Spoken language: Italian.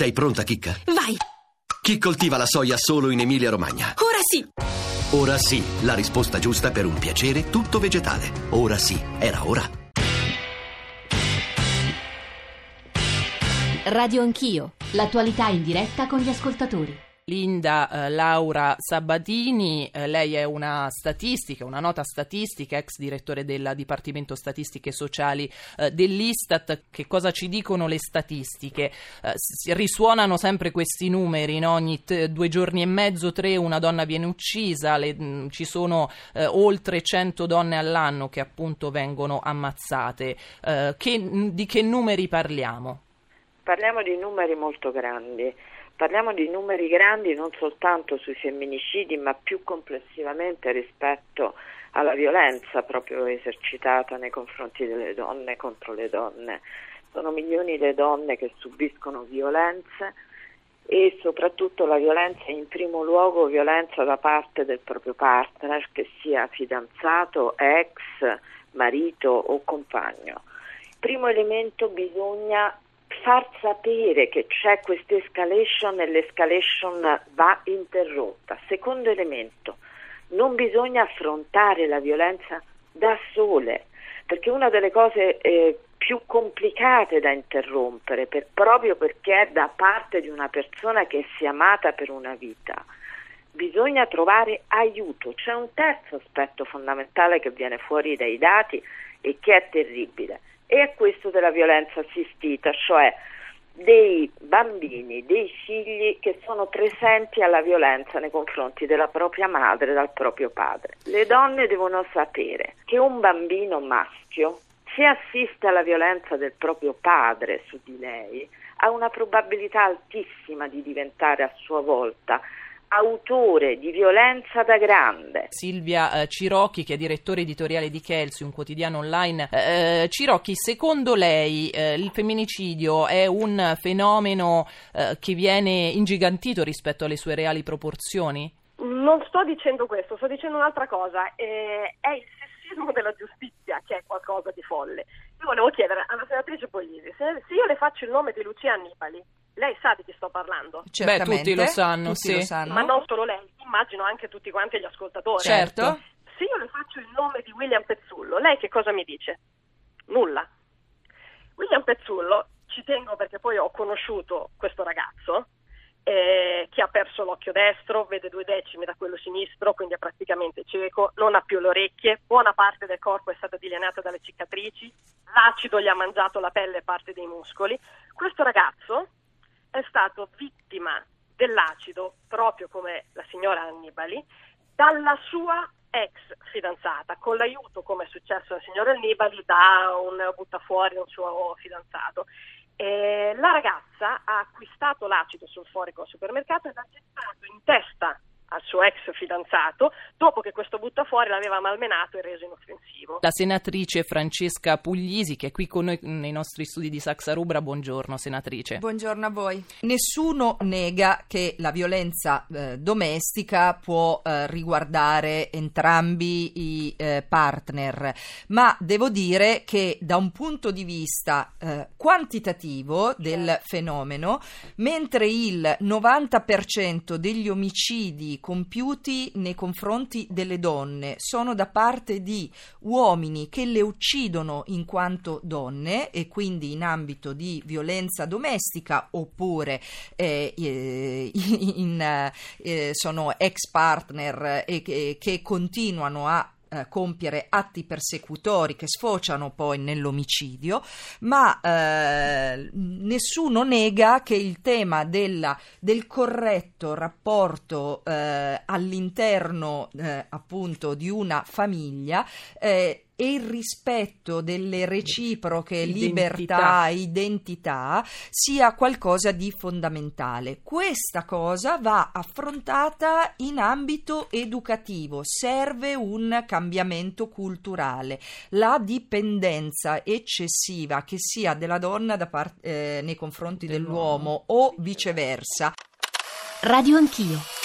Sei pronta, Chicca? Vai! Chi coltiva la soia solo in Emilia-Romagna? Ora sì! Ora sì, la risposta giusta per un piacere tutto vegetale. Ora sì, era ora. Radio Anch'io, l'attualità in diretta con gli ascoltatori. Linda eh, Laura Sabatini, eh, lei è una statistica, una nota statistica, ex direttore del Dipartimento Statistiche Sociali eh, dell'Istat. Che cosa ci dicono le statistiche? Eh, risuonano sempre questi numeri, no? ogni t- due giorni e mezzo, tre, una donna viene uccisa, le, mh, mm, ci sono eh, oltre 100 donne all'anno che appunto vengono ammazzate. Eh, che, di che numeri parliamo? Parliamo di numeri molto grandi. Parliamo di numeri grandi non soltanto sui femminicidi, ma più complessivamente rispetto alla violenza proprio esercitata nei confronti delle donne contro le donne. Sono milioni le donne che subiscono violenze e soprattutto la violenza in primo luogo violenza da parte del proprio partner, che sia fidanzato, ex, marito o compagno. Primo elemento bisogna far sapere che c'è questa escalation e l'escalation va interrotta. Secondo elemento, non bisogna affrontare la violenza da sole, perché una delle cose eh, più complicate da interrompere, per, proprio perché è da parte di una persona che si è amata per una vita, bisogna trovare aiuto. C'è un terzo aspetto fondamentale che viene fuori dai dati e che è terribile e è questo della violenza assistita, cioè dei bambini, dei figli che sono presenti alla violenza nei confronti della propria madre, dal proprio padre. Le donne devono sapere che un bambino maschio, se assiste alla violenza del proprio padre su di lei, ha una probabilità altissima di diventare a sua volta autore di violenza da grande. Silvia eh, Cirocchi, che è direttore editoriale di Chelsea, un quotidiano online. Eh, eh, Cirocchi, secondo lei eh, il femminicidio è un fenomeno eh, che viene ingigantito rispetto alle sue reali proporzioni? Non sto dicendo questo, sto dicendo un'altra cosa. Eh, è il sessismo della giustizia che è qualcosa di folle. Io volevo chiedere alla senatrice Poglisi, se, se io le faccio il nome di Lucia Annibali, lei sa di chi sto parlando? Beh, tutti lo sanno, tutti sì. lo sanno. Ma non solo lei, immagino anche tutti quanti gli ascoltatori. Certo. Se io le faccio il nome di William Pezzullo, lei che cosa mi dice? Nulla. William Pezzullo, ci tengo perché poi ho conosciuto questo ragazzo, eh, che ha perso l'occhio destro, vede due decimi da quello sinistro, quindi è praticamente cieco, non ha più le orecchie, buona parte del corpo è stata dilenata dalle cicatrici, l'acido gli ha mangiato la pelle e parte dei muscoli. Questo ragazzo è stato vittima dell'acido, proprio come la signora Annibali, dalla sua ex fidanzata, con l'aiuto, come è successo alla signora Annibali, da un buttafuori un suo fidanzato. Eh, la ragazza ha acquistato l'acido sulfurico al supermercato e l'ha gettato in testa suo ex fidanzato dopo che questo buttafuori l'aveva malmenato e reso inoffensivo. La senatrice Francesca Puglisi che è qui con noi nei nostri studi di Saxa Rubra, buongiorno senatrice. Buongiorno a voi. Nessuno nega che la violenza eh, domestica può eh, riguardare entrambi i eh, partner, ma devo dire che da un punto di vista eh, quantitativo del certo. fenomeno, mentre il 90% degli omicidi compiuti nei confronti delle donne. Sono da parte di uomini che le uccidono in quanto donne e quindi in ambito di violenza domestica oppure eh, eh in, eh, sono ex partner e che, che continuano a eh, compiere atti persecutori che sfociano poi nell'omicidio, ma eh, nessuno nega che il tema della, del corretto rapporto eh, all'interno eh, appunto di una famiglia eh, e il rispetto delle reciproche libertà e identità sia qualcosa di fondamentale. Questa cosa va affrontata in ambito educativo, serve un cambiamento culturale. La dipendenza eccessiva che sia della donna part- eh, nei confronti dell'uomo, dell'uomo o viceversa. Radio Anch'io